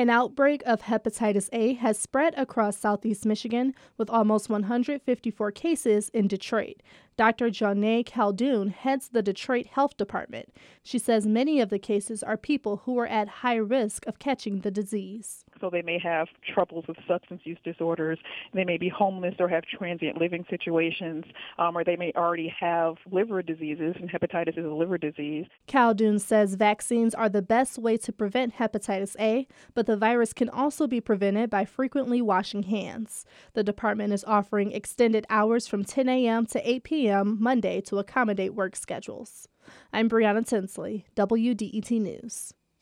An outbreak of hepatitis A has spread across southeast Michigan with almost 154 cases in Detroit. Dr. Joneigh Khaldun heads the Detroit Health Department. She says many of the cases are people who are at high risk of catching the disease. So they may have troubles with substance use disorders, they may be homeless or have transient living situations, um, or they may already have liver diseases, and hepatitis is a liver disease. Khaldun says vaccines are the best way to prevent hepatitis A, but the virus can also be prevented by frequently washing hands. The department is offering extended hours from 10 a.m. to 8 p.m. Monday to accommodate work schedules. I'm Brianna Tinsley, WDET News.